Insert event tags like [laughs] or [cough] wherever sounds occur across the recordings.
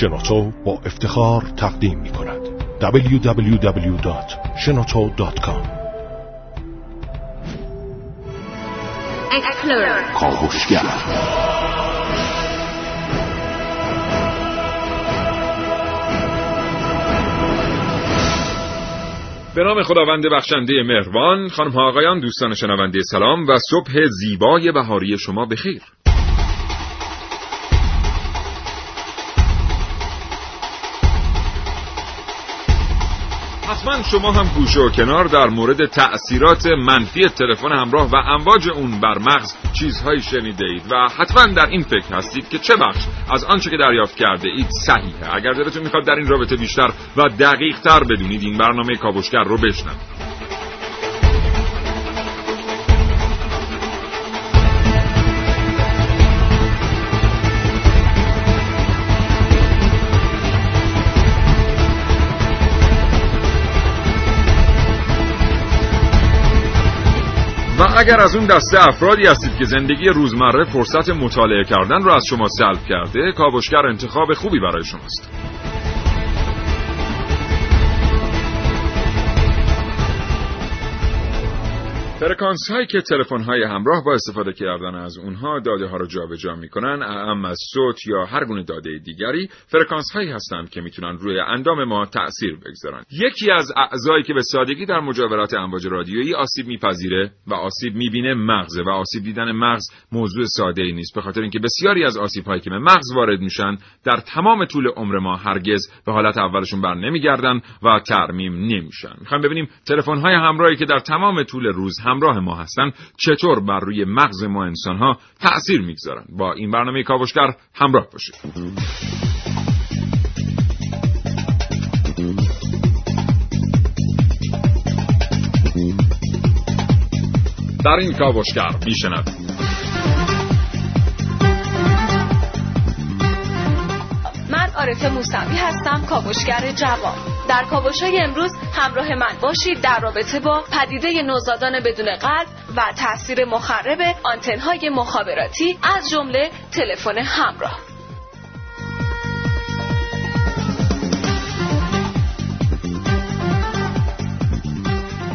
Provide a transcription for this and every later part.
شنوتو با افتخار تقدیم می کند. www.shenoto.com کاوشگر به نام خداوند بخشنده مهربان خانم ها آقایان دوستان شنونده سلام و صبح زیبای بهاری شما بخیر. حتما شما هم گوش و کنار در مورد تأثیرات منفی تلفن همراه و امواج اون بر مغز چیزهایی شنیده اید و حتما در این فکر هستید که چه بخش از آنچه که دریافت کرده اید صحیحه. اگر دلتون می‌خواد در این رابطه بیشتر و دقیق تر بدونید این برنامه کاوشگر رو بشنوید. اگر از اون دسته افرادی هستید که زندگی روزمره فرصت مطالعه کردن رو از شما سلب کرده کاوشگر انتخاب خوبی برای شماست. فرکانس هایی که تلفن های همراه با استفاده کردن از اونها داده ها رو جابجا می‌کنن اهم از صوت یا هر گونه داده دیگری فرکانس هایی هستند که می‌تونن روی اندام ما تأثیر بگذارن. یکی از اعضایی که به سادگی در مجاورات امواج رادیویی آسیب میپذیره و آسیب می‌بینه مغزه و آسیب دیدن مغز موضوع ساده ای نیست به خاطر اینکه بسیاری از آسیب هایی که به مغز وارد میشن در تمام طول عمر ما هرگز به حالت اولشون بر نمیگردن و ترمیم نمیشن. می‌خوایم ببینیم تلفن های همراهی که در تمام طول روز همراه ما هستن چطور بر روی مغز ما انسان ها تأثیر می‌گذارن با این برنامه کاوشگر همراه باشید. در این کاوشگر میشنوید من عارفه موسوی هستم کاوشگر جوان در کاوش های امروز همراه من باشید در رابطه با پدیده نوزادان بدون قلب و تاثیر مخرب آنتن های مخابراتی از جمله تلفن همراه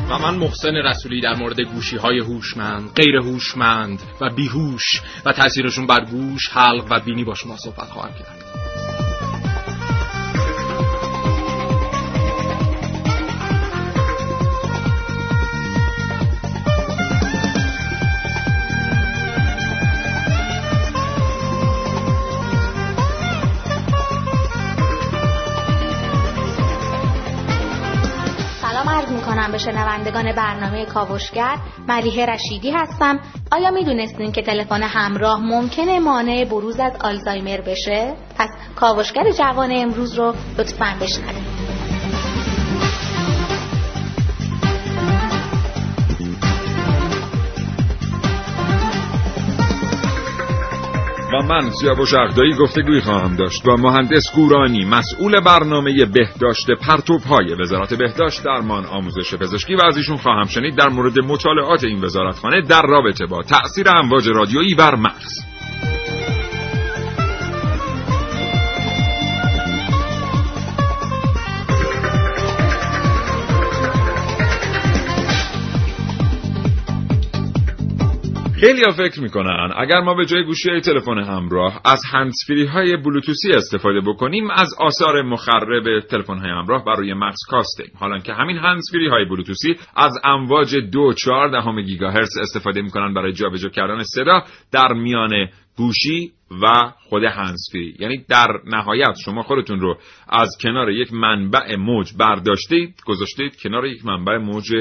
و من محسن رسولی در مورد گوشی های هوشمند، غیر هوشمند و بیهوش و تاثیرشون بر گوش، حلق و بینی با شما صحبت خواهم کرد. شنوندگان برنامه کاوشگر ملیحه رشیدی هستم. آیا می‌دونستین که تلفن همراه ممکنه مانع بروز از آلزایمر بشه؟ پس کاوشگر جوان امروز رو لطفا بشنوید. من سیاوش اقدایی گفتگوی خواهم داشت با مهندس گورانی مسئول برنامه بهداشت پرتوب های وزارت بهداشت درمان آموزش پزشکی و از ایشون خواهم شنید در مورد مطالعات این وزارتخانه در رابطه با تأثیر امواج رادیویی بر مغز. خیلی ها فکر می‌کنن اگر ما به جای گوشی های تلفن همراه از هندسفری های بلوتوسی استفاده بکنیم از آثار مخرب تلفن های همراه بر روی مغز کاستیم. حالا که همین هندسفری های بلوتوسی از امواج دو چهار دهم گیگاهرتز استفاده می‌کنن برای جابجا کردن صدا در میان گوشی و خود هنسفری یعنی در نهایت شما خودتون رو از کنار یک منبع موج برداشتید گذاشتید کنار یک منبع موج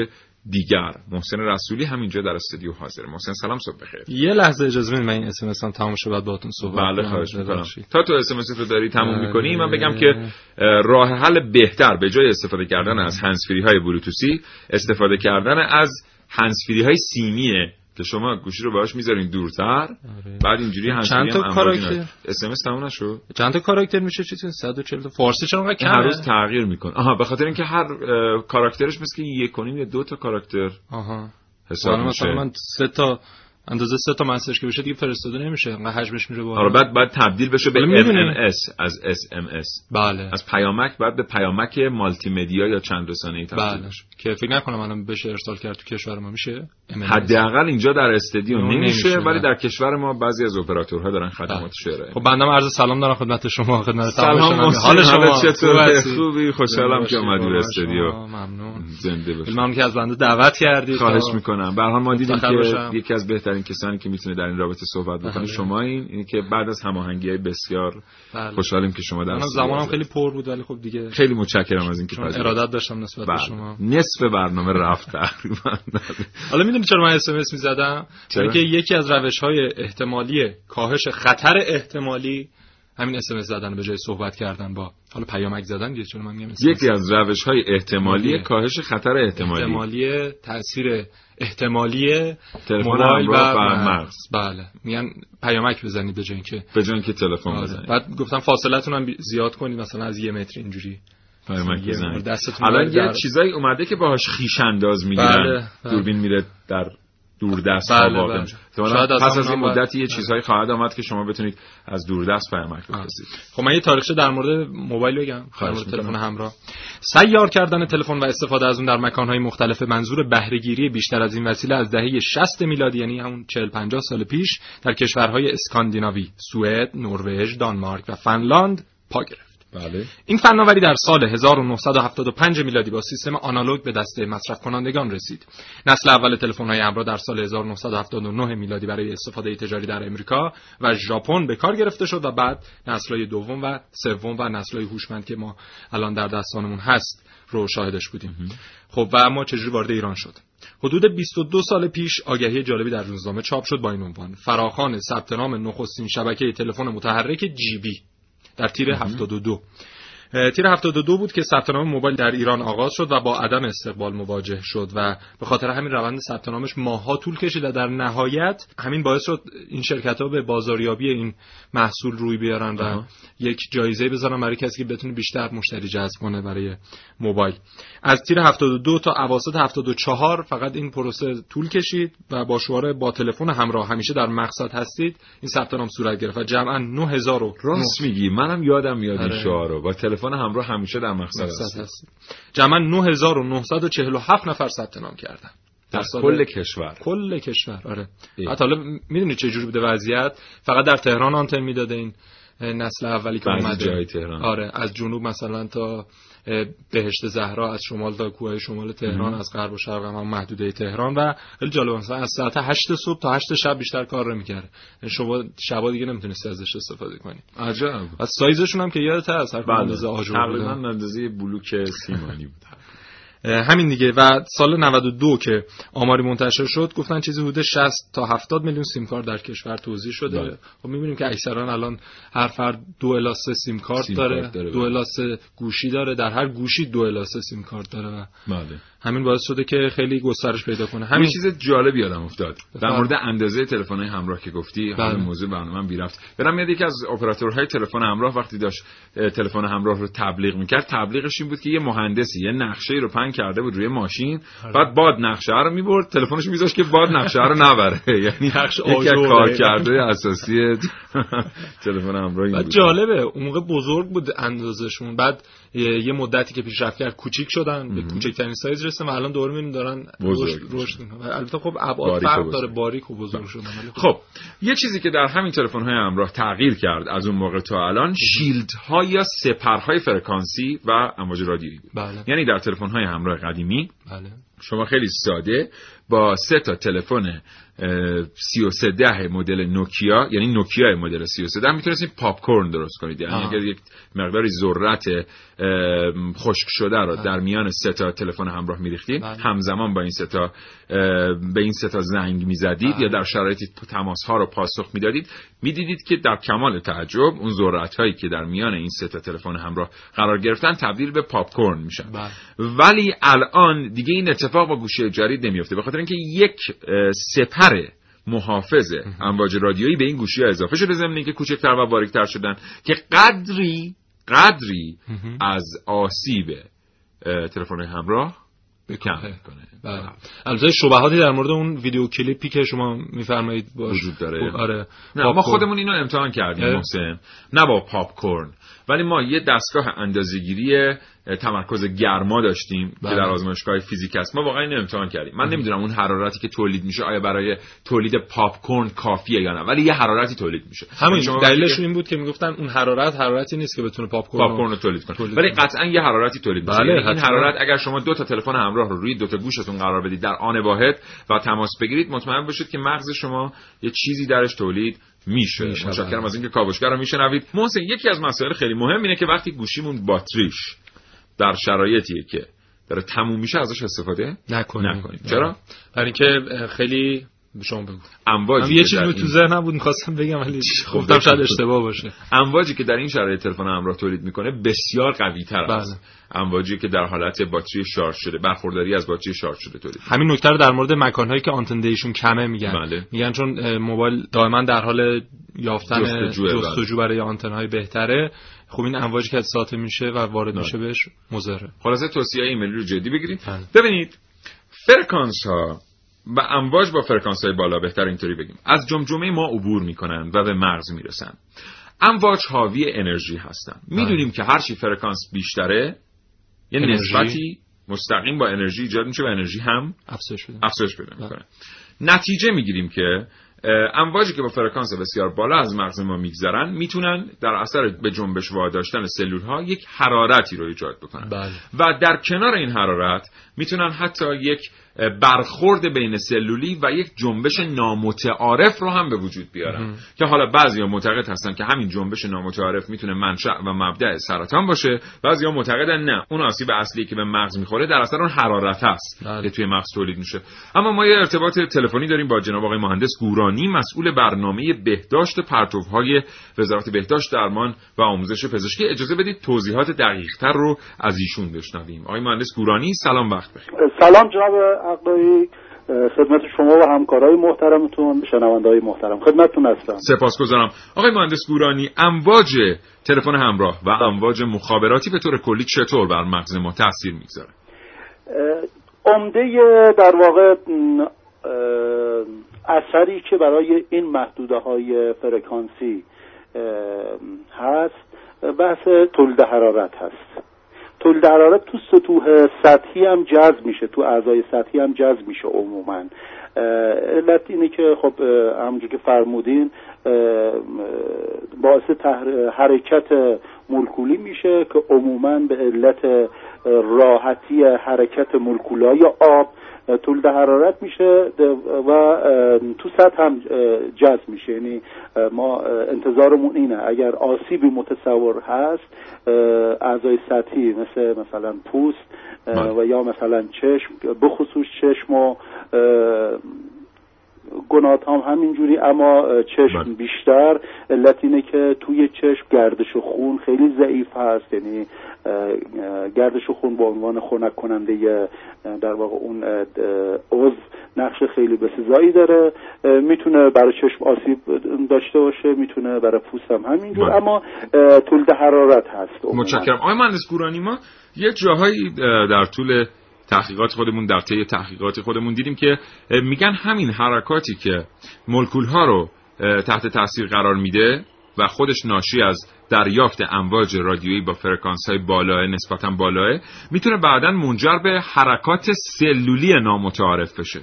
دیگر محسن رسولی همینجا در استودیو حاضر محسن سلام صبح بخیر یه لحظه اجازه بدید من این اس ام اس تمام شه بعد باهاتون صحبت بله. خواهش می‌کنم. تا تو SMات رو داری تموم. می‌کنی من بگم که اه، راه حل بهتر به جای استفاده کردن از هنسفری های بلوتوثی استفاده کردن از هنسفری های سیمیه که شما گوشی رو باهاش می‌ذارین دورتر بعد اینجوری هنسفری چند تا هم کاراکتر؟ اس ام اس تموم نشد؟ چند تا کاراکتر میشه چیزی؟ 140 تا. فارسی چرا انقدر این هر روز تغییر می‌کنه. آها به خاطر اینکه هر کاراکترش مثل یک و نیم یا دو تا کاراکتر آها. حساب میشه مثلا من سه تا اندازه سه تا مسیج که بشه دیگه فرستاده نمیشه. انقدر حجمش میره بالا. آره بعد بعد تبدیل بشه به MMS از SMS بله. از پیامک بعد به پیامک مالتی مدیا یا چند رسانه‌ای تبدیل بله. بشه. که فکر نکنم الان بشه ارسال کرد تو کشور ما. میشه. حداقل اینجا در استدیو نمیشه نمیشه، ولی. در کشور ما بعضی از اپراتورها دارن خدماتش ارائه خب بندم عرض سلام دارم خدمت شما. خدمت سلام حال شما هستی؟ خوبی؟ خوشحالم که اومدی به استودیو. ممنون. زنده باشی. ممنون که از بنده دعوت کردید خواهش می‌کنم. به هر حال ما دیدیم که. یکی از بهترین کسانی که می‌تونه در این رابطه صحبت بکنه بله. شما این اینه که بعد از هماهنگی های بسیار بله. خوشحالیم که شما در زمانم. خیلی پر بود ولی خب دیگه خیلی متشکرم از اینکه چون پذیرفتید. ارادت داشتم نسبت به بله. شما نصف برنامه رفت تقریبا حالا می‌دونی چرا من اس ام اس می‌زدم چرا؟ که یکی از روش های احتمالی کاهش خطر احتمالی همین اس ام اس زدن به جای صحبت کردن با حالا پیامک زدن دیگه چون من میگم. یکی از روش های احتمالی احتمالیه. کاهش خطر احتمالی احتمالی تاثیر احتمالی تلفن موبایل و مغز. بله. میگن پیامک بزنید به جای اینکه به جای اینکه تلفن آره. بزنید. بعد گفتم فاصلتون هم بی- زیاد کنید مثلا از یه متر اینجوری. پیامک بزنید. الان یه چیزایی اومده که باهاش خیش انداز می‌گیرن. بله، بله. دوربین میره در دوردست ها بله، واقع بله. میشه پس از این مدتی یه چیزهایی خواهد آمد که شما بتونید از دوردست پیامک بفرستید. خب من یه تاریخچه در مورد موبایل بگم. در مورد. تلفن همراه. سیار کردن تلفن و استفاده از اون در مکانهای مختلف منظور بهرهگیری بیشتر از این وسیله از دهه 60 میلادی یعنی همون 40 50 سال پیش در کشورهای اسکاندیناوی سوئد نروژ دانمارک و فنلاند پا گرفت. بله این فناوری در سال 1975 میلادی با سیستم آنالوگ به دسته مصرف کنندگان رسید. نسل اول تلفن های همراه در سال 1979 میلادی برای استفاده تجاری در امریکا و ژاپن به کار گرفته شد و بعد نسل های دوم و سوم و نسل های هوشمند که ما الان در دستانمون هست رو شاهدش بودیم. خب و اما چجوری وارد ایران شد؟ حدود 22 سال پیش آگهی جالبی در روزنامه چاپ شد با این عنوان فراخوان ثبت نام نخستین شبکه تلفن متحرک جی بی در تیر 72 اه، تیر 72 بود که ثبت نام موبایل در ایران آغاز شد و با عدم استقبال مواجه شد و به خاطر همین روند ثبت نامش ماها طول کشید و در نهایت همین باعث شد این شرکت ها به بازاریابی این محصول روی بیارن و. یک جایزه بذارن برای کسی که بتونه بیشتر مشتری جذب کنه برای موبایل. از تیر 72 تا اواسط 74 فقط این پروسه طول کشید و با شعار با تلفن همراه همیشه در مقصد هستید. این ثبت نام صورت گرفت و جمعا 9000 و راست میگی. منم یادم میاد این آره. شعار رو با تلفن همراه همیشه در مقصد هست هستید جمعا 9947 نفر ثبت نام کردن. در کل کشور. کل کشور آره. حتی حالا می‌دونی چه جوری بوده وضعیت؟ فقط در تهران آنتن می‌داده این نسل اولی که اومده. جای تهران. آره از جنوب مثلا تا بهشت زهرا از شمال تا کوه شمال تهران از غرب و شرق هم, محدوده تهران و خیلی جالب مثلا از ساعت 8 صبح تا 8 شب بیشتر کار نمی‌کرده یعنی شما شبا دیگه نمی‌تونستی ازش استفاده کنی. عجب. از سایزشون هم که یادت هست هر بله. اندازه آجر. تقریبا اندازه بلوک سیمانی بود. همین دیگه و سال 92 که آماری منتشر شد گفتن چیزی حدود 60 تا 70 میلیون سیم کارت در کشور توزیع شده بله. خب می‌بینیم که اکثرا الان هر فرد دو الا سه سیم کارت سیم داره, داره، دو بله. الا سه گوشی داره در هر گوشی دو الا سه سیم کارت داره و بله همین باعث شده که خیلی گسترش پیدا کنه همین چیز جالبی یادم افتاد در. مورد اندازه تلفن همراه که گفتی بله. موضوع برنامه بی رفت برام میاد یکی از اپراتورهای تلفن همراه وقتی داشت تلفن همراه رو تبلیغ می‌کرد تبلیغش این بود که یه مهندسی یه نقشه رو کرده بود روی ماشین آره. بعد باد نقشه رو می‌برد تلفنش میذاشت که باد نقشه رو نبره. [laughs] یعنی نقش یکی آجر کارکرده اساسی [laughs] تلفن همراه این جالبه اون موقع بزرگ بود اندازشون. بعد یه یه مدتی که پیشرفت کرد کوچیک شدن به کوچکترین سایز رسیدن و الان دوباره می‌بینیم دارن رشد البته خب ابعاد فرق. داره باریک و بزرگ شدن. ولی خب خب یه چیزی که در همین تلفن های همراه تغییر کرد از اون موقع تا الان شیلد ها یا سپرهای فرکانسی و امواج رادیویی بود. بله. یعنی در تلفن های همراه قدیمی بله. شما خیلی ساده با سه تا تلفن 3310 مدل نوکیا یعنی نوکیا مدل 3310 می‌تونستید پاپ کورن درست کنید یعنی. اگر یک مقداری ذرت خشک شده رو در میان سه تا تلفن همراه میریختید بله. همزمان با این سه تا به این سه تا زنگ می‌زدید بله. یا در شرایطی تماس ها رو پاسخ می‌دادید می‌دیدید که در کمال تعجب اون ذرت هایی که در میان این سه تا تلفن همراه قرار گرفتن تبدیل به پاپ کورن میشن بله. ولی الان دیگه این اتفاق با گوشی جدید نمیفته به خاطر اینکه یک اه، سپر محافظ امواج رادیویی به این گوشی ها اضافه شده ضمن اینکه کوچکتر و باریکتر شدن که قدری قدری از آسیب تلفن همراه کم بله. البته شبهاتی در مورد اون ویدیو کلیپی که شما میفرمایید وجود داره. آره. نه ما. خودمون اینو امتحان کردیم. محسن. نه با پاپ کورن. ولی ما یه دستگاه اندازه‌گیری اه، تمرکز گرما داشتیم که بله. در آزمایشگاه فیزیک است ما واقعا اینو امتحان کردیم من نمی‌دونم اون حرارتی که تولید میشه آیا برای تولید پاپ کورن کافیه یا نه ولی یه حرارتی تولید میشه همین یعنی دلیلش که این بود که می‌گفتن اون حرارت حرارتی نیست که بتونه پاپ کورن رو تولید کنه ولی. قطعا یه حرارتی تولید میشه بله، یعنی این. حرارت اگر شما دو تا تلفن همراه رو روی دو تا گوشتون قرار بدید در آن واحد و تماس بگیرید مطمئن باشید که مغز شما یه چیزی درش تولید میشه متشکرم. از اینکه کاوشگر رو میشنوید محسن یکی از مسائل خیلی مهم اینه که وقتی گوشیمون باتریش در شرایطیه که داره تموم میشه ازش استفاده نکنیم نکنیم. چرا؟ برای اینکه خیلی شما بگو امواجی یه که چیزی تو این- ذهنم بود می‌خواستم بگم ولی خب، گفتم شاید. اشتباه باشه امواجی که در این شرایط تلفن همراه تولید می‌کنه بسیار قوی تر بله. است امواجی که در حالت باتری شارژ شده برخورداری از باتری شارژ شده تولید می‌کنه. همین نکته رو در مورد مکانهایی که آنتن دیشون کمه میگن بله. میگن چون موبایل دائما در حال یافتن بله. جستجو برای آنتن های بهتره خب این امواجی که ساطع میشه و وارد بله. میشه بهش مضره خلاصه توصیه ایمیلی رو جدی بگیرید بله. ببینید فرکانس ها و امواج با فرکانس های بالا بهتر اینطوری بگیم. از جمجمه ما عبور می‌کنن و به مغز می‌رسن. امواج حاوی انرژی هستن. می‌دونیم که هرچی فرکانس بیشتره یه انرژی. نسبتی مستقیم با انرژی ایجاد میشه و انرژی هم افزایش بده. افزایش پیدا می‌کنه. نتیجه می‌گیریم که امواجی که با فرکانس بسیار بالا از مغز ما میگذرن می‌تونن در اثر به جنبش واداشتن سلول ها یک حرارتی رو ایجاد بکنن. بله. و در کنار این حرارت می‌تونن حتی یک برخورد بین سلولی و یک جنبش نامتعارف رو هم به وجود بیارن که حالا بعضیا معتقد هستن که همین جنبش نامتعارف می‌تونه منشأ و مبدأ سرطان باشه بعضیا معتقدن نه. اون آسیب اصلی که به مغز می‌خوره در اثر اون حرارت هست بله. که توی مغز تولید میشه. اما ما یه ارتباط تلفنی داریم با جناب آقای مهندس گورانی مسئول برنامه بهداشت پرتوهای وزارت بهداشت درمان و آموزش پزشکی. اجازه بدید توضیحات دقیقتر رو از ایشون بشنویم. آقای مهندس گورانی سلام وقت بخیر. سلام جناب عقدایی خدمت شما و همکارای محترمتون شنوندهای محترم. خدمتتون هستم. سپاسگزارم. آقای مهندس گورانی امواج تلفن همراه و امواج مخابراتی به طور کلی چطور بر مغز ما تاثیر می‌گذاره؟ عمده در واقع اثری که برای این محدوده های فرکانسی هست بحث تولید حرارت هست. تولید حرارت تو سطوح سطحی هم جذب میشه تو اعضای سطحی هم جذب میشه عموما. علت اینه که خب همونجور که فرمودین باعث حرکت مولکولی میشه که عموما به علت راحتی حرکت مولکولای آب تولید حرارت میشه و تو سطح هم جذب میشه یعنی ما انتظارمون اینه اگر آسیبی متصور هست اعضای سطحی مثل مثلا پوست بله. و یا مثلا چشم بخصوص چشم و اه، گنات هم همینجوری اما چشم بله. بیشتر علت اینه که توی چشم گردش خون خیلی ضعیف هست یعنی گردش خون به عنوان خنک کننده در واقع اون عضو نقش خیلی بسزایی داره می‌تونه برای چشم آسیب داشته باشه می‌تونه برای پوست هم همینجور بله. اما تولید حرارت هست. متشکرم آقای مهندس گورانی ما یه جاهایی اه، در طول تحقیقات خودمون در طی تحقیقات خودمون دیدیم که میگن همین حرکاتی که مولکول ها رو تحت تاثیر قرار میده و خودش ناشی از دریافت امواج رادیویی با فرکانس های بالاه نسبتا بالاه می‌تونه بعدا منجر به حرکات سلولی نامتعارف بشه.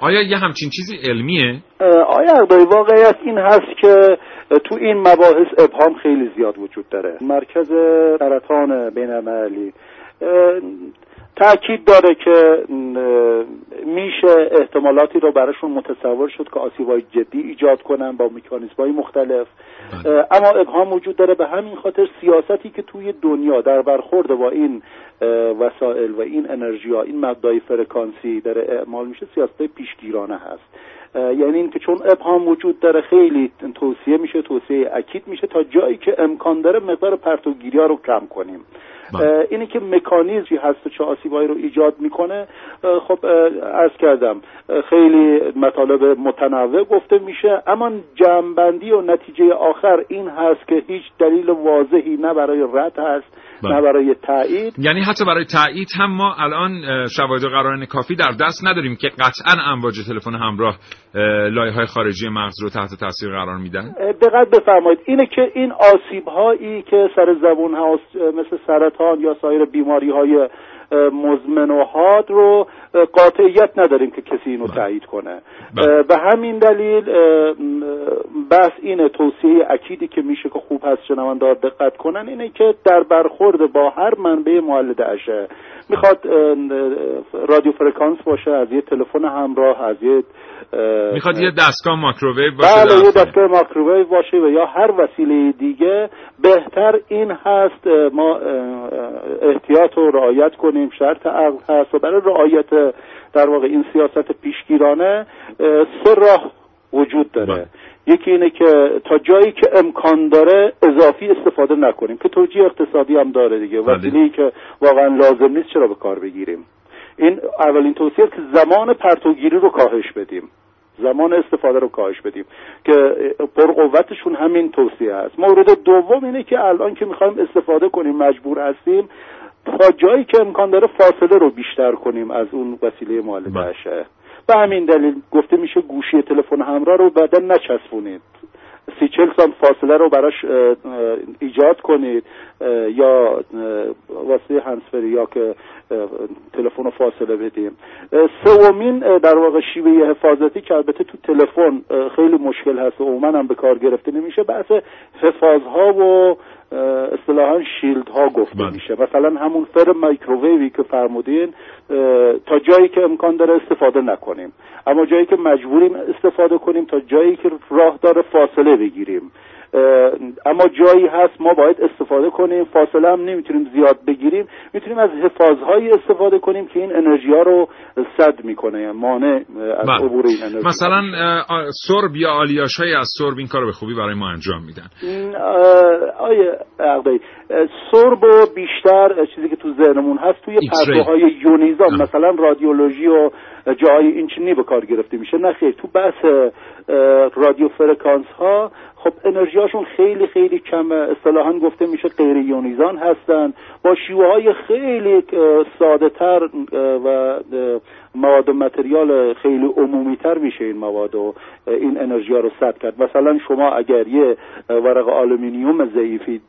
آیا یه همچین چیزی علمیه؟ آیا واقعیت این هست که تو این مباحث ابهام خیلی زیاد وجود داره؟ مرکز سرطان بین المللی. تاکید داره که میشه احتمالاتی رو براشون متصور شد که آسیبای جدی ایجاد کنن با مکانیزم های مختلف بله. اما ابهام وجود داره به همین خاطر سیاستی که توی دنیا در برخورد با این وسایل و این انرژی ها این مبدای فرکانسی داره اعمال میشه سیاست پیشگیرانه هست یعنی اینکه چون ابهام وجود داره خیلی توصیه میشه توصیه اکید میشه تا جایی که امکان داره مقدار پرتوگیری ها رو کم کنیم بله. اینی که مکانیزمی هست و چه آسیبایی رو ایجاد می‌کنه خب عرض کردم خیلی مطالب متنوع گفته میشه اما جمعبندی و نتیجه آخر این هست که هیچ دلیل واضحی نه برای رد هست بله. نه برای تایید. یعنی حتی برای تایید هم ما الان اه، شواهد و قرائن کافی در دست نداریم که قطعا امواج تلفن همراه لایه های خارجی مغز رو تحت تاثیر قرار میدن؟ دقت بفرمایید. اینه که این آسیب هایی که سر زبون هست مثل سرطان یا سایر بیماری های مزمن و حاد رو قاطعیت نداریم که کسی اینو تایید کنه بله. به همین دلیل بحث اینه توصیه اکیدی که میشه که خوب هست شنوندار دقت کنن اینه که در برخورد با هر منبع مولد اشعه می‌خواد رادیو فرکانس باشه از یه تلفن همراه از یه می‌خواد یه دستگاه ماکروویو باشه بله یه. دستگاه ماکروویو باشه و یا هر وسیله دیگه بهتر این هست ما احتیاط رو رعایت کنیم شرط عقل هست و برای رعایت در واقع این سیاست پیشگیرانه سه راه وجود داره بله. یکی اینه که تا جایی که امکان داره اضافی استفاده نکنیم که توجیه اقتصادی هم داره دیگه. بله. وسیله‌ای که واقعا لازم نیست چرا به کار بگیریم؟ این اولین توصیه است که زمان پرتوگیری رو کاهش بدیم. زمان استفاده رو کاهش بدیم. که پرقوتشون همین توصیه است. مورد دوم اینه که الان که می‌خوایم استفاده کنیم مجبور هستیم تا جایی که امکان داره فاصله رو بیشتر کنیم از اون وسیله مولد بله. به همین دلیل گفته میشه گوشی تلفن همراه رو بعدا نچسبونید. سی چل سانت فاصله رو براش ایجاد کنید. یا واسه هنسفری یا که تلفن رو فاصله بدیم. سومین در واقع شیوه حفاظتی که البته تو تلفن خیلی مشکل هست و عموما هم به کار گرفته نمیشه بحث حفاظها و اصطلاحا شیلد ها گفته بله. میشه. مثلا همون فرم مایکروویوی که فرمودین تا جایی که امکان داره استفاده نکنیم. اما جایی که مجبوریم استفاده کنیم تا جایی که راه داره فاصله بگیریم. اما جایی هست ما باید استفاده کنیم فاصله هم نمی‌تونیم زیاد بگیریم می‌تونیم از حفاظهایی استفاده کنیم که این انرژی ها رو صد می‌کنه یعنی مانع از بله. عبور این انرژی مثلا سرب یا آلیاش های از سرب این کار به خوبی برای ما انجام میدن آیه عقدی سرب و بیشتر چیزی که تو ذهنمون هست توی. پرتوهای یونیزان آه. مثلا رادیولوژی و جاهای این چنینی به کار گرفته میشه نه خیر تو بحث رادیو فرکانس ها خب انرژی هاشون خیلی خیلی کم اصطلاحا گفته میشه غیر یونیزان هستن. با شیوه های خیلی ساده تر و مواد و متریال خیلی عمومی تر میشه این مواد و این انرژی ها رو ثبت کرد. مثلا شما اگر یه ورق آلومینیوم ضعیفی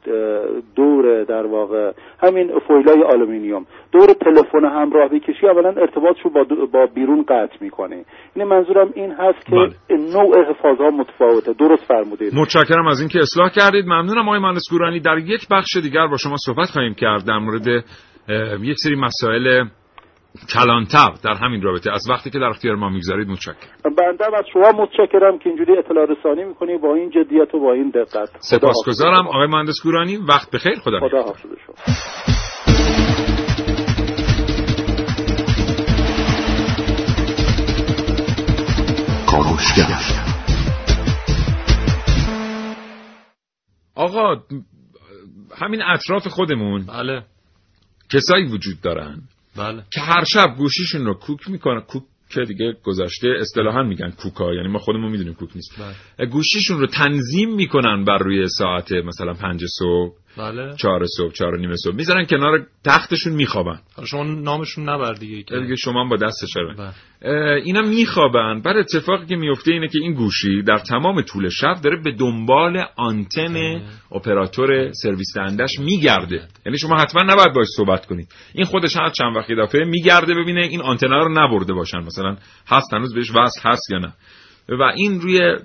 دور در واقع همین foil ای آلومینیوم دور تلفن همراه بکشی اولا ارتباطش رو با, با بیرون قطع می‌کنه. این منظورم این هست که بله. نوع حفاظ ها متفاوته. درست فرمودید. متشکرم از اینکه اصلاح کردید. ممنونم آقای مهندس گورانی. در یک بخش دیگر با شما صحبت خواهیم کرد در مورد یک سری مسائل کلانتر در همین رابطه. از وقتی که در اختیار ما می‌گذارید متشکرم. بنده از شما متشکرم که اینجوری اطلاع رسانی می‌کنی. با این جدیت و با این دقت. سپاسگزارم آقای مهندس گورانی وقت بخیر. خدا خدا. حافظ شما. آقا همین اطراف خودمون بله. کسایی وجود دارن؟ بله. که هر شب گوشیشون رو کوک می‌کنن کوک که دیگه گذشته اصطلاحا میگن کوکا یعنی ما خودمون می‌دونیم کوک نیست. گوشیشون رو تنظیم می‌کنن بر روی ساعت مثلا پنج صبح. بله. چهار صبح چهار نیم صبح. می‌ذارن کنار تختشون میخوابن. حالا شما نامشون نبر دیگه که. دیگه شما با دست شبه. بله. اینا میخوابن. بعد اتفاقی که میفته اینه که این گوشی در تمام طول شب داره به دنبال آنتن اپراتور سرویس دهندش میگرده. یعنی شما حتما نباید باش صحبت کنید. این خودش هر چند وقت دفعه میگرده ببینه این آنتنا رو نبرده باشن. مثلا هست هنوز بهش وصل هست یا نه. و این روی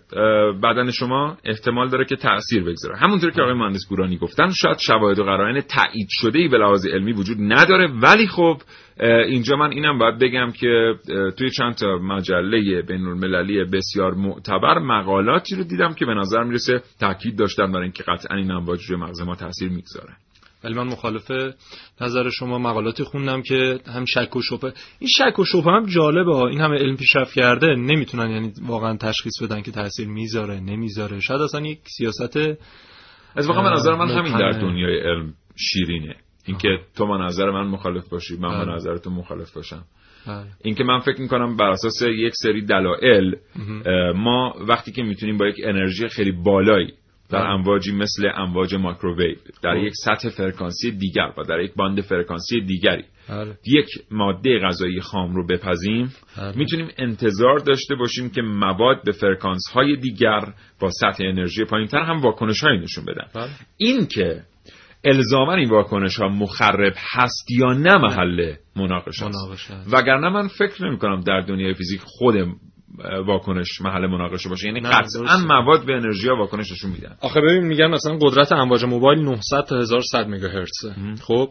بدن شما احتمال داره که تأثیر بگذاره. همونطور که آقای مهندس گورانی گفتن شاید شواهد و قرائن تایید شده ای به لحاظ علمی وجود نداره. ولی خب اینجا من اینم باید بگم که توی چند تا مجله بین المللی بسیار معتبر مقالاتی رو دیدم که به نظر می‌رسه تاکید داشتن برای اینکه قطعا این امواج روی مغز ما تاثیر می‌گذاره. ولی من مخالف نظر شما مقالاتی خوندم که هم شک و شبه این شک و شبه هم جالبه این همه علم پیشرفت کرده نمی‌تونن یعنی واقعا تشخیص بدن که تاثیر می‌ذاره نمی‌ذاره. شاید اصلا یک سیاست از واقعا من نظر من همین در دنیای علم شیرینه. اینکه تو با نظر من مخالف باشی من با بله. نظر تو مخالف باشم. بله. اینکه من فکر می‌کنم بر اساس یک سری دلایل ما وقتی که می‌تونیم با یک انرژی خیلی بالایی در. امواجی مثل امواج ماکروویو در خب. یک سطح فرکانسی دیگر و در یک باند فرکانسی دیگری بله. یک ماده غذایی خام رو بپزیم بله. می‌تونیم انتظار داشته باشیم که مواد به فرکانس های دیگر با سطح انرژی پایینتر هم واکنش هایی نشون بدن بله. این که الزاما این واکنش ها مخرب هست یا نه محل مناقشه است. وگرنه من فکر نمی کنم در دنیای فیزیک خود واکنش محل مناقشه باشه. یعنی قطعا. مواد به انرژی ها واکنش نشون میدن. آخه ببین میگن مثلا قدرت امواج موبایل 900 تا 1100 مگاهرتزه. خب؟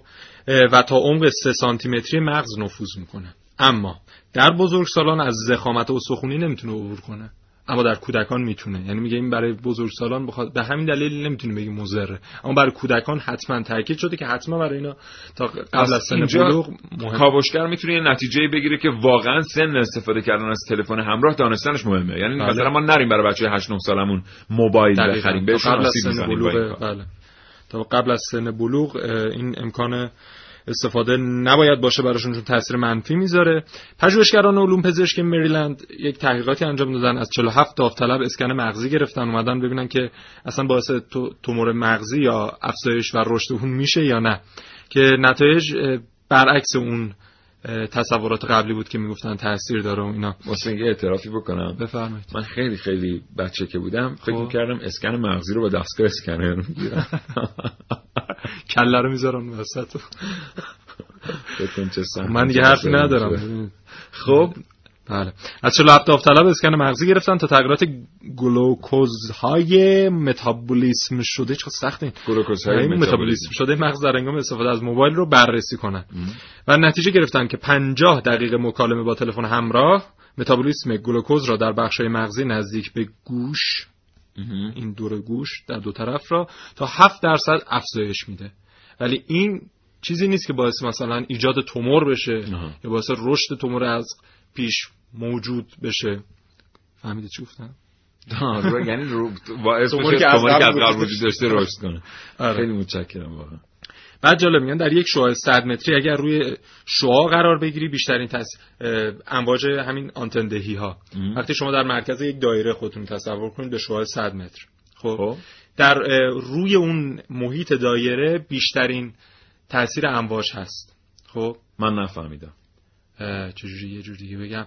و تا عمق 3 سانتی متری مغز نفوذ می‌کنه. اما در بزرگسالان از زخامت استخونی نمی‌تونه عبور کنه. اما در کودکان می‌تونه یعنی میگه این برای بزرگسالان بخواد به همین دلیل نمی‌تونه بگی مضره اما برای کودکان حتما تاکید شده که حتما برای اینا تا قبل از سن بلوغ کاوشگر می‌تونه یه نتیجه بگیره که واقعا سن استفاده کردن از تلفن همراه دانستنش مهمه یعنی بله. مثلا ما نریم برای بچه 8 9 سالمون موبایل. بخریم بهشون قبل از سن بلوغ. بله تا قبل از سن بلوغ این امکان استفاده نباید باشه براشون چون تاثیر منفی می‌ذاره. پژوهشگران علوم پزشکی مریلند یک تحقیقاتی انجام دادن. از 47 داوطلب اسکن مغزی گرفتن. اومدن ببینن که اصلا باعث تو- تومور مغزی یا افزایش و رشد اون میشه یا نه. که نتایج برعکس اون تصورات قبلی بود که می‌گفتن تاثیر داره و اینا. واسه اینکه اعترافی بکنم. بفرمایید. من خیلی خیلی بچه که بودم فکر خب. می‌کردم اسکن مغزی رو با دستگاه اسکنر می‌گیرم. [laughs] کله رو می‌ذارن وسط. من دیگه حرفی ندارم. خب بله. از 47 داوطلب اسکن مغزی گرفتن تا تغییرات گلوکوزهای متابولیسم شده. چه سخت این. گلوکوزهای این متابولیسم. شده مغز در هنگام استفاده از موبایل رو بررسی کنن. و نتیجه گرفتن که 50 دقیقه مکالمه با تلفن همراه متابولیسم گلوکوز را در بخش‌های مغزی نزدیک به گوش. این دور گوش در دو طرف را تا 7 درصد افزایش میده. ولی این چیزی نیست که باعث مثلا ایجاد تومور بشه. یا باعث رشد تومور از پیش موجود بشه. فهمیدید چی گفتم؟ یعنی رو باعث توموری بشه که از قبل وجود داشته رشد کنه. آره. خیلی متشکرم واقعا. بعد جالب میگن در یک شعاع 100 متری اگر روی شعاع قرار بگیری بیشترین تس... امواج همین آنتن ها ام. وقتی شما در مرکز یک دایره خودتون تصور کنید به شعاع 100 متر. خب؟ خب. در روی اون محیط دایره بیشترین تاثیر امواج هست. خب؟ من نفهمیدم. چجوری یه جور دیگه بگم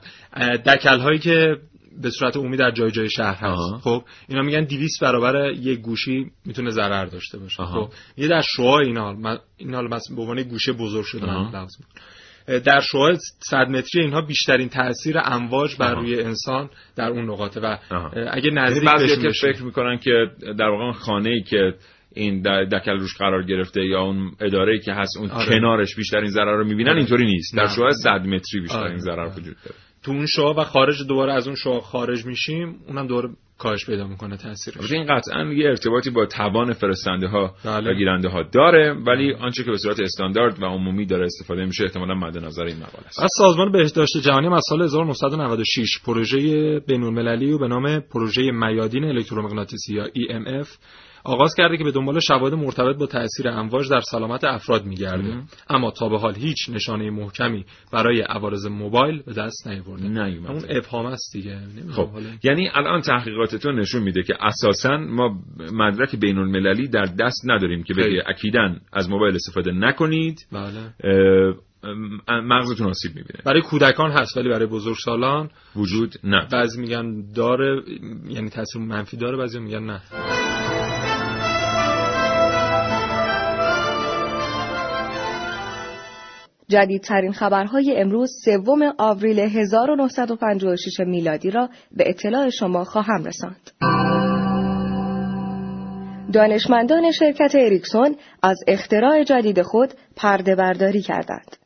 دکل هایی که به صورت عمومی در جای جای شهر هست آها. خب اینا میگن 200 برابر یک گوشی می‌تونه ضرر داشته باشه آها. خب یه در شعاع این حال من این به عنوان گوشه بزرگ شده اه، در شعاع 100 متری اینها بیشترین تاثیر امواج بر آها. روی انسان در اون نقاطه و اگه یعنی نزدیک که. فکر می‌کنن که در واقع خانه ای که این دکل روش قرار گرفته یا اون اداره که هست اون آره. کنارش بیشترین ضرر رو می‌بینن آره. اینطوری نیست در. شعاع 100 متری بیشترین آره. ضرر آره. وجود داره تو اون شعاع و خارج دوباره از اون شعاع خارج میشیم اونم دوباره کاهش پیدا می‌کنه تاثیرش این قطعا یه ارتباطی با توان فرستنده ها بله. و گیرنده ها داره ولی آنچه که به صورت استاندارد و عمومی داره استفاده میشه احتمالا مد نظر این مقاله است از سازمان بهداشت جهانی از سال 1996 پروژه بین المللی و به نام پروژه میادین الکترومغناطیسی یا EMF آغاز کرده که به دنبال شواهد مرتبط با تاثیر امواج در سلامت افراد میگرده. اما تا به حال هیچ نشانه محکمی برای عوارض موبایل به دست نیاورده. اون ابهام است دیگه. خب. یعنی الان تحقیقاتتون نشون میده که اساسا ما مدرک بین المللی در دست نداریم که بگه. اکیدن از موبایل استفاده نکنید. بله. مغزتون آسیب می‌بینه. برای کودکان هست ولی برای بزرگسالان وجود نه بعضی میگن داره یعنی تاثیر منفی داره بعضی میگن نه. جدیدترین خبرهای امروز سوم آوریل 1956 میلادی را به اطلاع شما خواهم رساند. دانشمندان شرکت اریکسون از اختراع جدید خود پرده برداری کردند.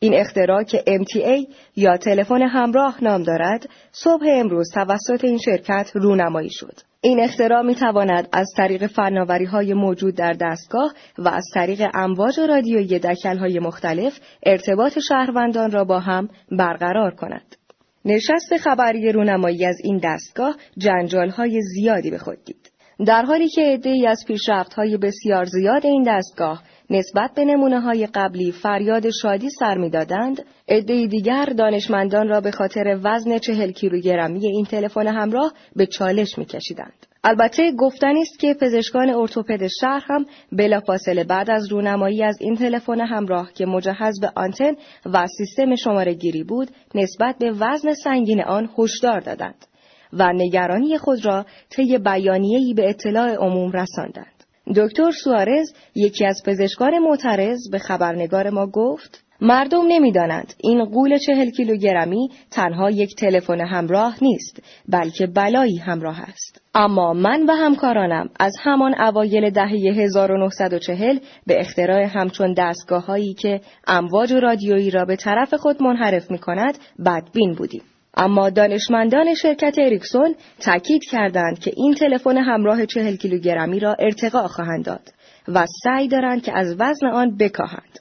این اختراع که MTA یا تلفن همراه نام دارد صبح امروز توسط این شرکت رونمایی شد. این اختراع می تواند از طریق فناوری های موجود در دستگاه و از طریق امواج رادیویی دکل های مختلف ارتباط شهروندان را با هم برقرار کند. نشست خبری رونمایی از این دستگاه جنجال های زیادی به خود دید. در حالی که عدهای از پیشرفت های بسیار زیاد این دستگاه نسبت به نمونه های قبلی فریاد شادی سر می‌دادند. عده دیگر دانشمندان را به خاطر وزن چهل کیلوگرمی این تلفن همراه به چالش میکشیدند. البته گفتنی است که پزشکان ارتوپد شهر هم بلافاصله بعد از رونمایی از این تلفن همراه که مجهز به آنتن و سیستم شماره گیری بود نسبت به وزن سنگین آن هشدار دادند و نگرانی خود را طی بیانیه‌ای به اطلاع عموم رساندند. دکتر سوارز یکی از پزشکان معترض به خبرنگار ما گفت مردم نمی‌دانند این قول چهل کیلوگرمی تنها یک تلفن همراه نیست بلکه بلایی همراه است. اما من و همکارانم از همان اوایل دهه 1940 به اختراع همچون دستگاه هایی که امواج رادیویی را به طرف خود منحرف می کند بدبین بودیم. اما دانشمندان شرکت اریکسون تاکید کردند که این تلفن همراه چهل کیلوگرمی را ارتقا خواهند داد و سعی دارند که از وزن آن بکاهند.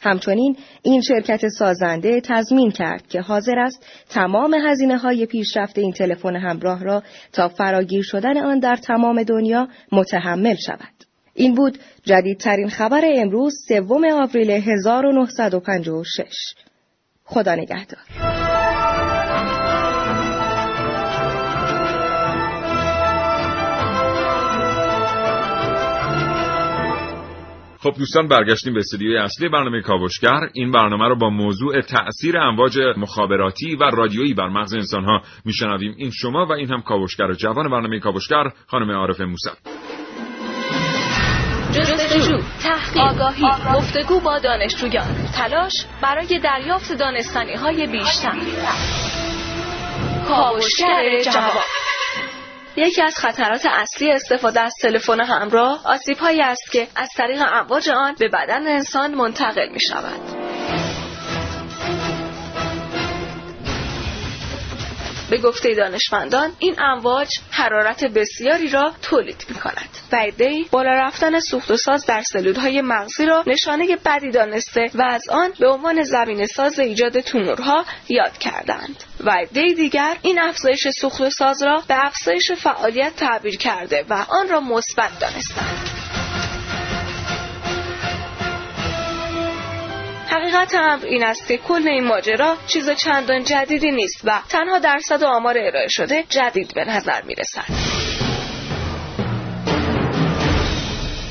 همچنین این شرکت سازنده تضمین کرد که حاضر است تمام هزینه های پیشرفت این تلفن همراه را تا فراگیر شدن آن در تمام دنیا متحمل شود. این بود جدیدترین خبر امروز سوم آوریل 1956. خدا نگهدار. خب دوستان برگشتیم به استودیوی اصلی برنامه کاوشگر. این برنامه رو با موضوع تأثیر امواج مخابراتی و رادیویی بر مغز انسانها میشنویم. این شما و این هم کاوشگر جوان برنامه کاوشگر خانم عارف موسی. جستجو، تحقیق، آگاهی، گفتگو با دانشجویان، تلاش برای دریافت دانستانی های بیشتر. کاوشگر جوان. یکی از خطرات اصلی استفاده از تلفن همراه آسیب هایی است که از طریق امواج آن به بدن انسان منتقل می شود. به گفته دانشمندان این امواج حرارت بسیاری را تولید می کند. بعدی بالا رفتن سوخت و ساز در سلولهای مغزی را نشانه بدی دانسته و از آن به عنوان زمین ساز ایجاد تومورها یاد کردند. و دیگر این افزایش سوخت و ساز را به افزایش فعالیت تعبیر کرده و آن را مثبت دانستند. حقیقت امر این است که کل این ماجرا چیز چندان جدیدی نیست و تنها درصد آمار ارائه شده جدید به نظر می رسد.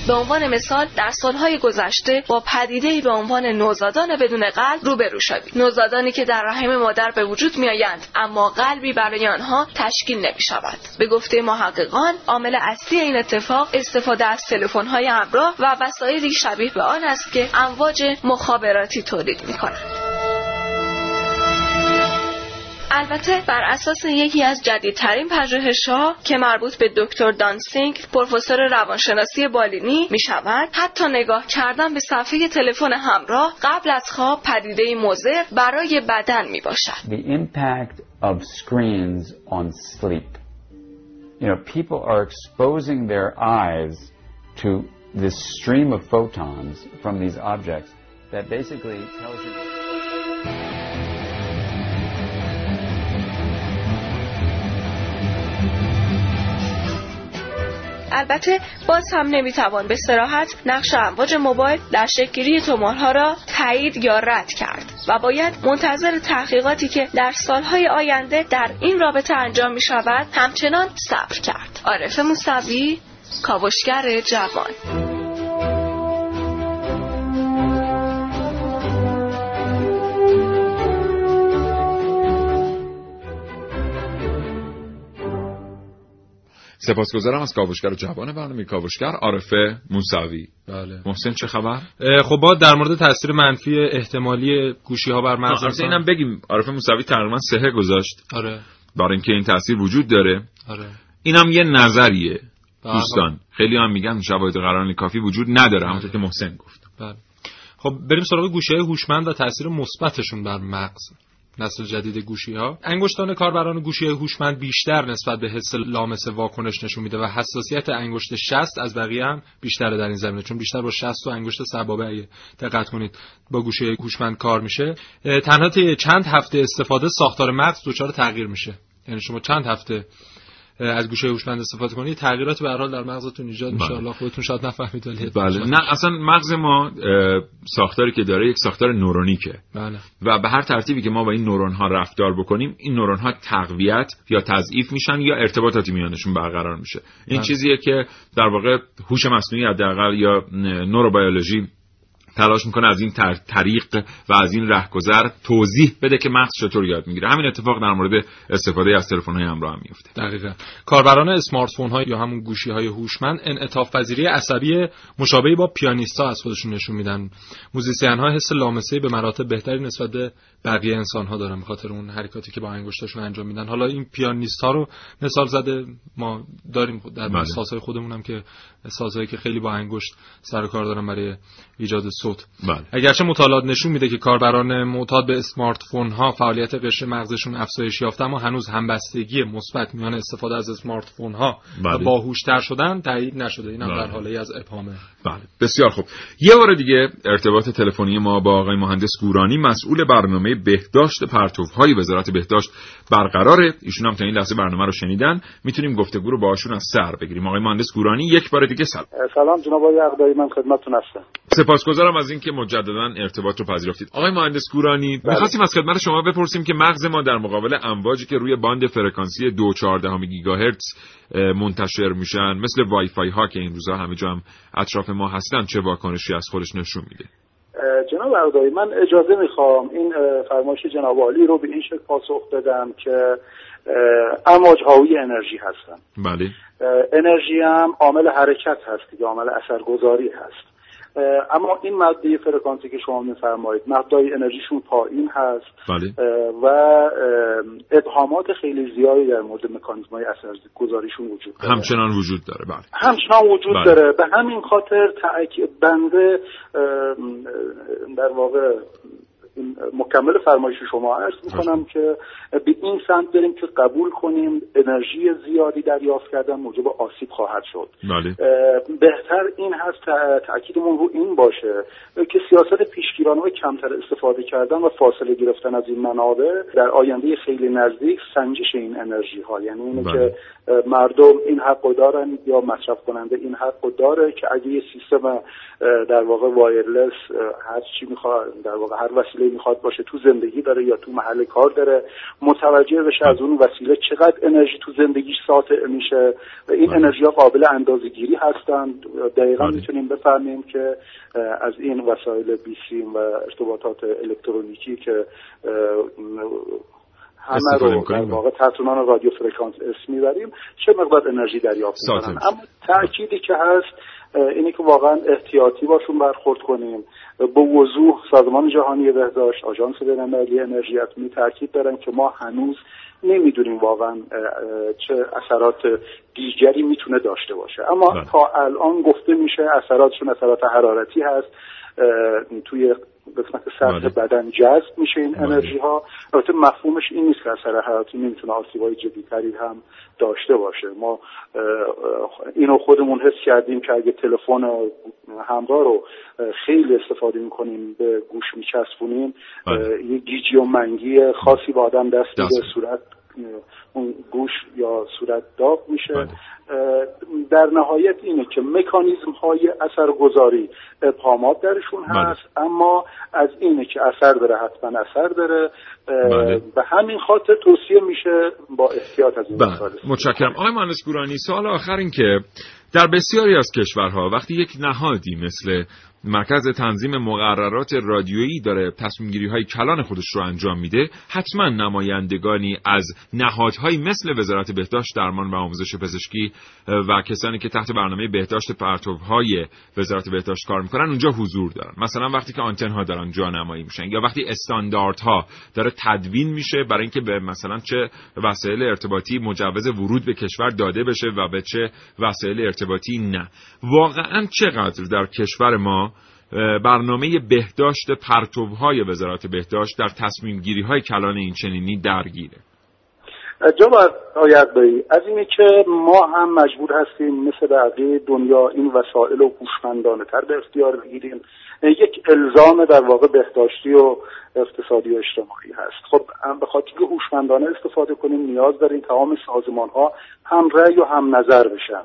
به عنوان مثال در سالهای گذشته با پدیده به عنوان نوزادان بدون قلب روبرو شدیم نوزادانی که در رحم مادر به وجود میآیند اما قلبی برای آنها تشکیل نمی شود به گفته محققان عامل اصلی این اتفاق استفاده از تلفن‌های همراه و وسایلی شبیه به آن است که امواج مخابراتی تولید می کنند. البته بر اساس یکی از جدیدترین پژوهش‌ها که مربوط به دکتر دانسینگ پروفسور روانشناسی بالینی می شود حتی نگاه کردن به صفحه تلفن همراه قبل از خواب پدیده مضر برای بدن می باشد. The impact of screens on sleep. You know, people are exposing their eyes to this stream of photons from these objects that basically tells you البته باز هم نمی‌توان به سراحت نقش امواج موبایل در شکلگیری تومورها را تایید یا رد کرد و باید منتظر تحقیقاتی که در سالهای آینده در این رابطه انجام می شود همچنان صبر کرد. عارف موسوی کاوشگر جوان. سپاسگزارم از کاوشگر جوان برنامه کاوشگر عارفه موسوی. بله. محسن چه خبر؟ خب با در مورد تاثیر منفی احتمالی گوشی ها بر مغز انسان اینم بگیم. عارفه موسوی تقریبا سه گذاشت آره. برای اینکه این تاثیر وجود داره. آره. اینم یه نظریه. دوستان خیلی هم میگن شواهد قرار کافی وجود نداره همونطور که محسن گفت. بله. خب بریم سراغ گوشی های هوشمند و تاثیر مثبتشون بر مغز. نسل جدید گوشی ها انگشتان کاربران گوشی های هوشمند بیشتر نسبت به حس لامس واکنش نشون میده و حساسیت انگشت شست از بقیه هم بیشتره در این زمینه. چون بیشتر با شست و انگشت سبابه دقت کنید با گوشی هوشمند کار میشه. تنها چند هفته استفاده ساختار مغز دچار تغییر میشه. یعنی شما چند هفته از گوشه هوشمند استفاده کنید تغییرات به حال در مغزتون ایجاد میشه. بله. حالا خودتون شاید نفهمید ولی بله. نه اصلا مغز ما ساختاری که داره یک ساختار نورونیکه. بله. و به هر ترتیبی که ما با این نورون ها رفتار بکنیم این نورون ها تقویت یا تضعیف میشن یا ارتباطاتی میانشون برقرار میشه. این بله. چیزیه که در واقع هوش مصنوعی حداقل یا نوروبیولوژی تلاش می‌کنه از این تر... طریق و از این رهگذر توضیح بده که مغز چطور یاد می‌گیره. همین اتفاق در مورد استفاده از تلفن های همراه هم میفته دقیقا. کاربران smartphone ها یا همون گوشی های هوشمند انعطاف پذیری عصبی مشابهی با پیانیستا از خودشون نشون میدن. موزیسین ها حس لامسه به مراتب بهتری نسبت به بقیه انسان ها دارن بخاطر اون حرکاتی که با انگشتاشون انجام میدن. حالا این پیانیست ها رو مثال زده ما داریم در بله. سازهای خودمون هم که سازهایی که خیلی با انگشت سر کار دارن برای ایجاد صوت بله. اگرچه مطالعات نشون میده که کاربران معتاد به اسمارت فون ها فعالیت قشر مغزشون افزایش یافته اما هنوز همبستگی مثبت میان استفاده از اسمارت فون ها و بله. باهوشتر شدن تایید نشده. این هم بله. در حاله از ابهامه بله. بسیار خوب. یه بار دیگه ارتباط تلفنی ما با آقای مهندس گورانی مسئول برنامه بهداشت پرتوهای وزارت بهداشت برقراره. ایشون هم تا این لحظه برنامه رو شنیدن. می‌تونیم گفتگو رو باهاشون از سر بگیریم. آقای مهندس گورانی یک بار دیگه سلام. سلام جناب آقای من خدمتتون هستم. سپاسگزارم از اینکه مجددا ارتباط رو پذیرفتید. آقای مهندس گورانی می‌خواستیم از خدمت شما بپرسیم که مغز ما در مقابل امواجی که روی باند فرکانسی 2.14 گیگاهرتز اه، منتشر میشن مثل وای فای ها که این روزها همه جا هم اطراف ما هستن چه واکنشی از خودش نشون میده؟ جناب عقدایی من اجازه می‌خوام این فرمایش جناب عالی رو به این شکل پاسخ بدم که امواج حاوی انرژی هستن. بله. انرژی هم عامل حرکت هست دیگه عامل اثرگذاری هست. اما این ماده فرکانسی که شما میفرمایید مقدار انرژیشون پایین هست. بله. و ابهامات خیلی زیادی در مورد مکانیزم های اثرگذاریشون وجود داره. همچنان وجود داره بله. همچنان وجود بله. داره. به همین خاطر تأک... بنده در واقع مکمل فرمایش شما عرض می‌کنم که به این سمت بریم که قبول کنیم انرژی زیادی دریافت کردن موجب آسیب خواهد شد. بله. بهتر این هست تا- تاکیدمون رو این باشه که سیاست پیشگیرانه و کمتر استفاده کردن و فاصله گرفتن از این منابع در آینده خیلی نزدیک سنجش این انرژی ها یعنی اینه بله. که مردم این حق رو دارن یا مصرف کننده این حق رو داره که اگه یه سیستم در واقع وایرلس هر چی می‌خواد در واقع هر وسیله می‌خواد باشه تو زندگی داره یا تو محل کار داره متوجه بشه از اون وسیله چقدر انرژی تو زندگیش ساطع میشه و این بله. انرژی ها قابل اندازه گیری هستند دقیقا بله. می‌تونیم بفهمیم که از این وسایل بیسیم و ارتباطات الکترونیکی که همه رو. در واقع رادیو فرکانس اسم می‌بریم چه مقدار انرژی دریافت می‌کنن. اما تأکیدی که هست اینه که واقعا احتیاطی باشون برخورد کنیم. به وضوح سازمان جهانی بهداشت آژانس بین‌المللی انرژی اتمی تاکید دارن که ما هنوز نمی‌دونیم واقعا چه اثرات دیگری می‌تونه داشته باشه. اما بله. تا الان گفته میشه اثراتشون اثرات حرارتی هست. توی قسمت بله. سطح بدن جذب میشه این بله. انرژی ها البته مفهومش این نیست که اثر حرارتی نمی‌تونه آسیبای جدیتری هم داشته باشه ما اینو خودمون حس کردیم که اگه تلفن همراه رو خیلی استفاده می‌کنیم به گوش میچسبونیم بله. یه گیجی و منگی خاصی به آدم دست میده صورت گوش یا صورت داغ میشه بله. در نهایت اینه که مکانیزم های اثرگذاری ابهامات درشون بله. هست اما از اینه که اثر داره حتما اثر داره بله. به همین خاطر توصیه میشه با احتیاط از این مسائل متشکرم آقای مهندس گورانی سوال آخر این که در بسیاری از کشورها وقتی یک نهادی مثل مرکز تنظیم مقررات رادیویی داره تصمیم گیری های کلان خودش رو انجام میده. حتما نمایندگانی از نهادهایی مثل وزارت بهداشت درمان و آموزش پزشکی و کسانی که تحت برنامه بهداشت پرتوهای وزارت بهداشت کار می‌کنن اونجا حضور دارن. مثلا وقتی که آنتن ها دارن جانمایی میشن یا وقتی استانداردها داره تدوین میشه برای اینکه به مثلا چه وسایل ارتباطی مجوز ورود به کشور داده بشه و به چه وسایل ارتباطی نه. واقعا چقدر در کشور ما برنامه بهداشت پرتوهای وزارت بهداشت در تصمیم گیری های کلان این چنینی درگیره. جواب آید بایی از اینه که ما هم مجبور هستیم مثل بقیه دنیا این وسایل و هوشمندانه تر به اختیار بگیریم. یک الزام در واقع بهداشتی و اقتصادی و اجتماعی هست. خب به خاطر که هوشمندانه استفاده کنیم نیاز داریم تمام سازمان ها هم رأی و هم نظر بشن.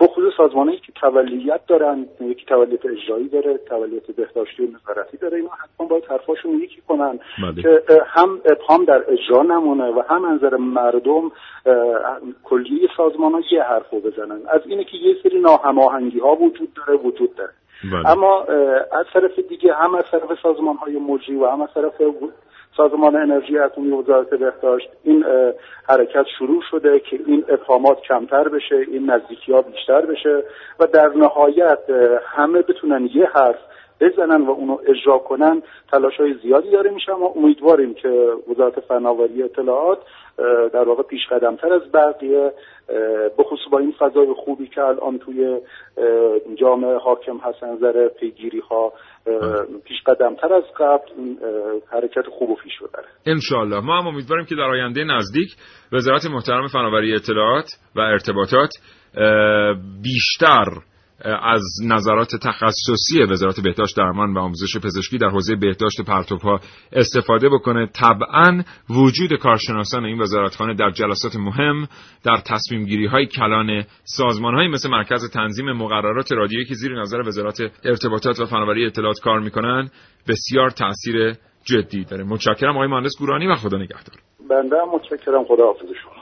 بخصوص سازمان هایی که تولیت دارن یکی تولیت اجرایی داره تولیت بهداشتی و نظارتی داره اینا حتما باید حرفاشون یکی کنن بله. که هم ابهام در اجرا نمونه و هم نظر مردم کلیه سازمان ها یه حرف رو بزنن. از اینه که یه سری ناهماهنگی ها وجود داره وجود داره. بله. اما از طرف دیگه هم از طرف سازمان های مجری و هم از طرف سازمان انرژی اتمی وزارت بهداشت این حرکت شروع شده که این ابهامات کمتر بشه این نزدیکی ها بیشتر بشه و در نهایت همه بتونن یه حرف بزنن و اونو اجرا کنن تلاش های زیادی داره میشه اما امیدواریم که وزارت فناوری اطلاعات در واقع پیش قدمتر از بقیه بخصوص با این فضای خوبی که الان توی جامعه حاکم هست نظر پیگیری ها پیش قدمتر از قبل حرکت خوب و پیش ببره انشالله ما هم امیدواریم که در آینده نزدیک وزارت محترم فناوری اطلاعات و ارتباطات بیشتر از نظرات تخصصی وزارت بهداشت درمان و آموزش پزشکی در حوزه بهداشت پرتوها استفاده بکنه. طبعا وجود کارشناسان این وزارتخانه در جلسات مهم در تصمیم گیری های کلان سازمان های مثل مرکز تنظیم مقررات رادیویی که زیر نظر وزارت ارتباطات و فناوری اطلاعات کار می‌کنن بسیار تاثیر جدی داره. متشکرم آقای مهندس گورانی و خدا نگهدار. بنده متشکرم. خدا حافظ شما.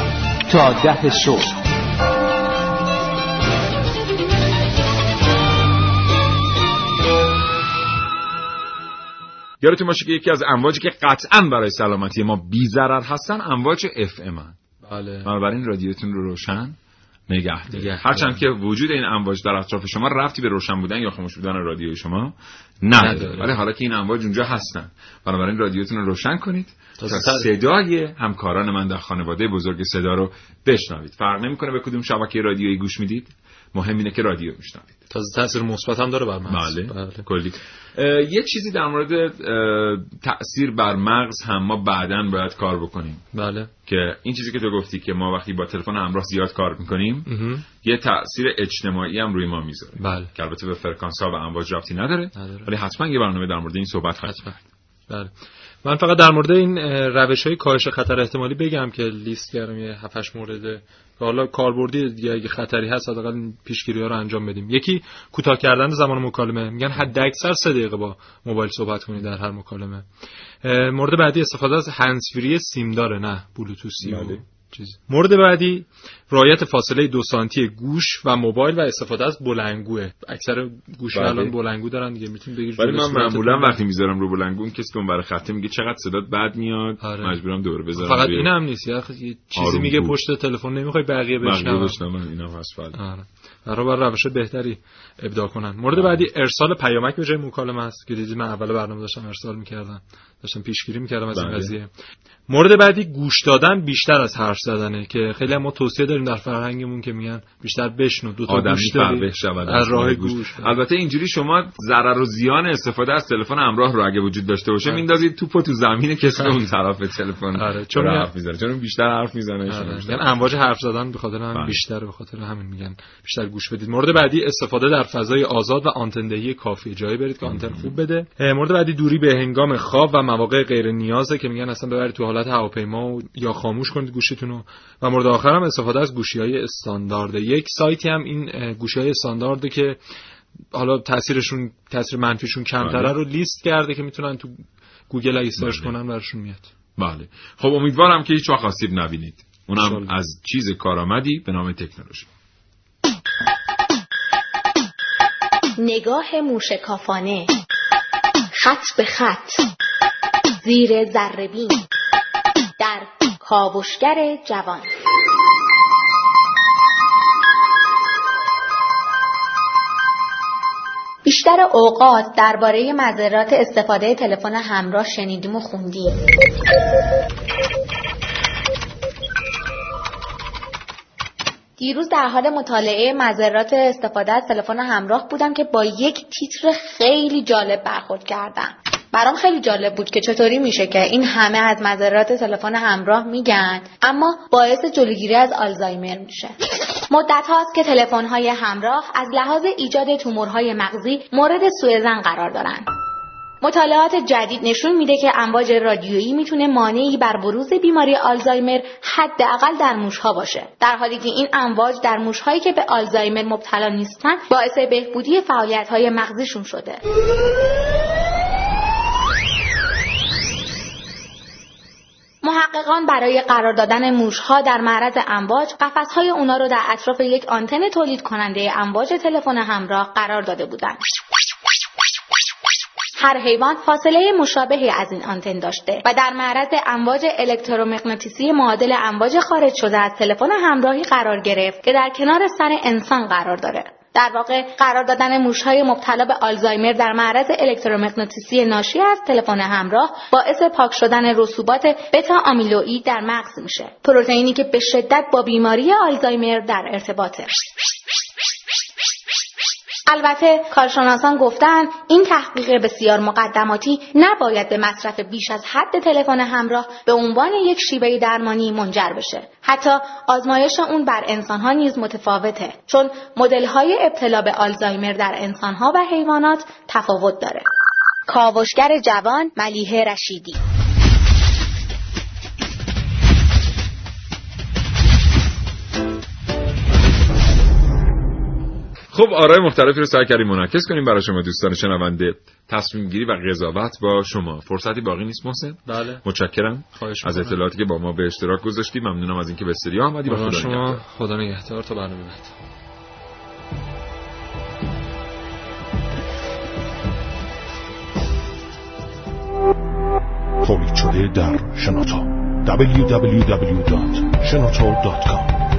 تا ده صبح. یادتون باشه که یکی از امواجی که قطعا برای سلامتی ما بی ضرر هستن امواج اف ام بله. بنابراین رادیوتون رو روشن نگه دارید هرچند که وجود این امواج در اطراف شما رفتی به روشن بودن یا خاموش بودن رادیوی شما نداره. ولی حالا که این امواج اونجا هستن. بنابراین رادیوتون رو روشن کنید تا صدای همکاران من در خانواده بزرگ صدا رو بشنوید. فرق نمی‌کنه به کدوم شبکه رادیویی گوش می‌دید. مهم اینه که رادیو میشنوید تازه تاثیر مثبت هم داره بر مغز. بله, بله. کلی. یه چیزی در مورد تاثیر بر مغز هم ما بعدا باید کار بکنیم. بله. که این چیزی که تو گفتی که ما وقتی با تلفن همراه زیاد کار می‌کنیم یه تاثیر اجتماعی هم روی ما می‌ذاره. بله. که البته به فرکانس ها و امواج ربطی نداره ولی حتما یه برنامه در مورد این صحبت خواهد بله. من فقط در مورد این روش های کاهش خطر احتمالی بگم که لیست کردم یه 7 مورد. که حالا کاربردی دیگه اگه خطری هست حداقل این پیشگیری ها رو انجام بدیم. یکی کوتاه کردن زمان مکالمه. میگن حد اکثر 3 دقیقه با موبایل صحبت کنید در هر مکالمه. مورد بعدی استفاده از هندزفری سیم داره نه بلوتوسی بله. چیز. مورد بعدی رعایت فاصله دو سانتی گوش و موبایل و استفاده از بلنگوه. اکثر گوش بله. الان بلنگو دارن دیگه می‌تونید بگید ولی من معمولا وقتی می‌ذارم رو بلنگو اون کسی که اون برای خطه میگه چقدر صدات بد میاد آره. مجبورم دور بذارم فقط این هم نیست. یه چیزی میگه پشت تلفن نمی‌خوای بقیه بشنون بشنون اینا هست آره. برای روش بهتری ابداع کنن مورد آره. بعدی ارسال پیامک به جای مکالمه است که دیدید من اول برنامه داشتم ارسال می‌کردم داشتم پیشگیری می‌کردم از این بله. قضیه مورد بعدی گوش دادن بیشتر از حرف زدنه که خیلی ما توصیه داریم در فرهنگمون که میگن بیشتر بشنو دو تا گوش داری از راه گوش, گوش. البته اینجوری شما ضرر و زیان استفاده از تلفن همراه رو اگه وجود داشته باشه میندازید توپو تو زمین کسی اون طرف تلفن آره. چون حرف می‌زنه چون بیشتر حرف می‌زنه آره. یعنی امواج حرف زدن به خاطر هم بله. بیشتر به خاطر همین میگن بیشتر گوش بدید. مورد بعدی استفاده در فضای آزاد و آنتندهی کافی. جایی برید که آنتن خوب بده. مورد بعدی دوری به هنگام خواب و مواقع غیر نیازه که میگن اصلا ببرید تو حالت هواپیما یا خاموش کنید گوشیتون و مورد آخر هم استفاده از گوشی های استاندارد. یک سایتی هم این گوشی های استاندارده که حالا تاثیرشون تاثیر منفیشون کمتره بله. رو لیست کرده که می‌تونن تو گوگل اگه search بله. کنن براشون میاد. بله. خب امیدوارم که هیچ وقت آسیب نبینید. اونم از چیز کارآمدی به نام تکنولوژی. نگاه موشکافانه. خط به خط. زیر ذربین در کاوشگر جوان. بیشتر اوقات درباره مذرات استفاده تلفن همراه شنیدیم و خوندیم. دیروز در حال مطالعه مذرات استفاده از تلفن همراه بودم که با یک تیتر خیلی جالب برخورد کردم. برام خیلی جالب بود که چطوری میشه که این همه از مذرات تلفن همراه میگن اما باعث جلوگیری از آلزایمر میشه. مدت هاست که تلفن های همراه از لحاظ ایجاد تومورهای مغزی مورد سوء زن قرار دارند. مطالعات جدید نشون میده که امواج رادیویی می‌تونه مانعی بر بروز بیماری آلزایمر حداقل در موشها باشه در حالی که این امواج در موشهایی که به آلزایمر مبتلا نیستن باعث بهبودی فعالیت های مغزیشون شده محققان برای قرار دادن موشها در معرض امواج قفسهای اونا رو در اطراف یک آنتن تولید کننده امواج تلفن همراه قرار داده بودند. هر حیوان فاصله مشابهی از این آنتن داشته و در معرض امواج الکترومغناطیسی معادل امواج خارج شده از تلفن همراهی قرار گرفت که در کنار سر انسان قرار داره. در واقع قرار دادن موشهای مبتلا به آلزایمر در معرض الکترومغناطیسی ناشی از تلفن همراه باعث پاک شدن رسوبات بتا آمیلوئید در مغز میشه پروتئینی که به شدت با بیماری آلزایمر در ارتباطه البته کارشناسان گفتن این تحقیق بسیار مقدماتی نباید به مصرف بیش از حد تلفن همراه به عنوان یک شیوه درمانی منجر بشه. حتی آزمایش اون بر انسانها نیز متفاوته چون مدل‌های ابتلا به آلزایمر در انسانها و حیوانات تفاوت داره. کاوشگر جوان ملیه رشیدی خب آرای مختلفی رو سعی کردیم منعکس کنیم برای شما دوستان شنونده تصمیم گیری و قضاوت با شما. فرصتی باقی نیست محسن؟ بله. متشکرم. از اطلاعاتی که با ما به اشتراک گذاشتی ممنونم از اینکه به استودیو آمدی. و خدا شما. خدا نگهدار. تا برنامه بعد. تولید شده در شنوتو. www.shenoto.com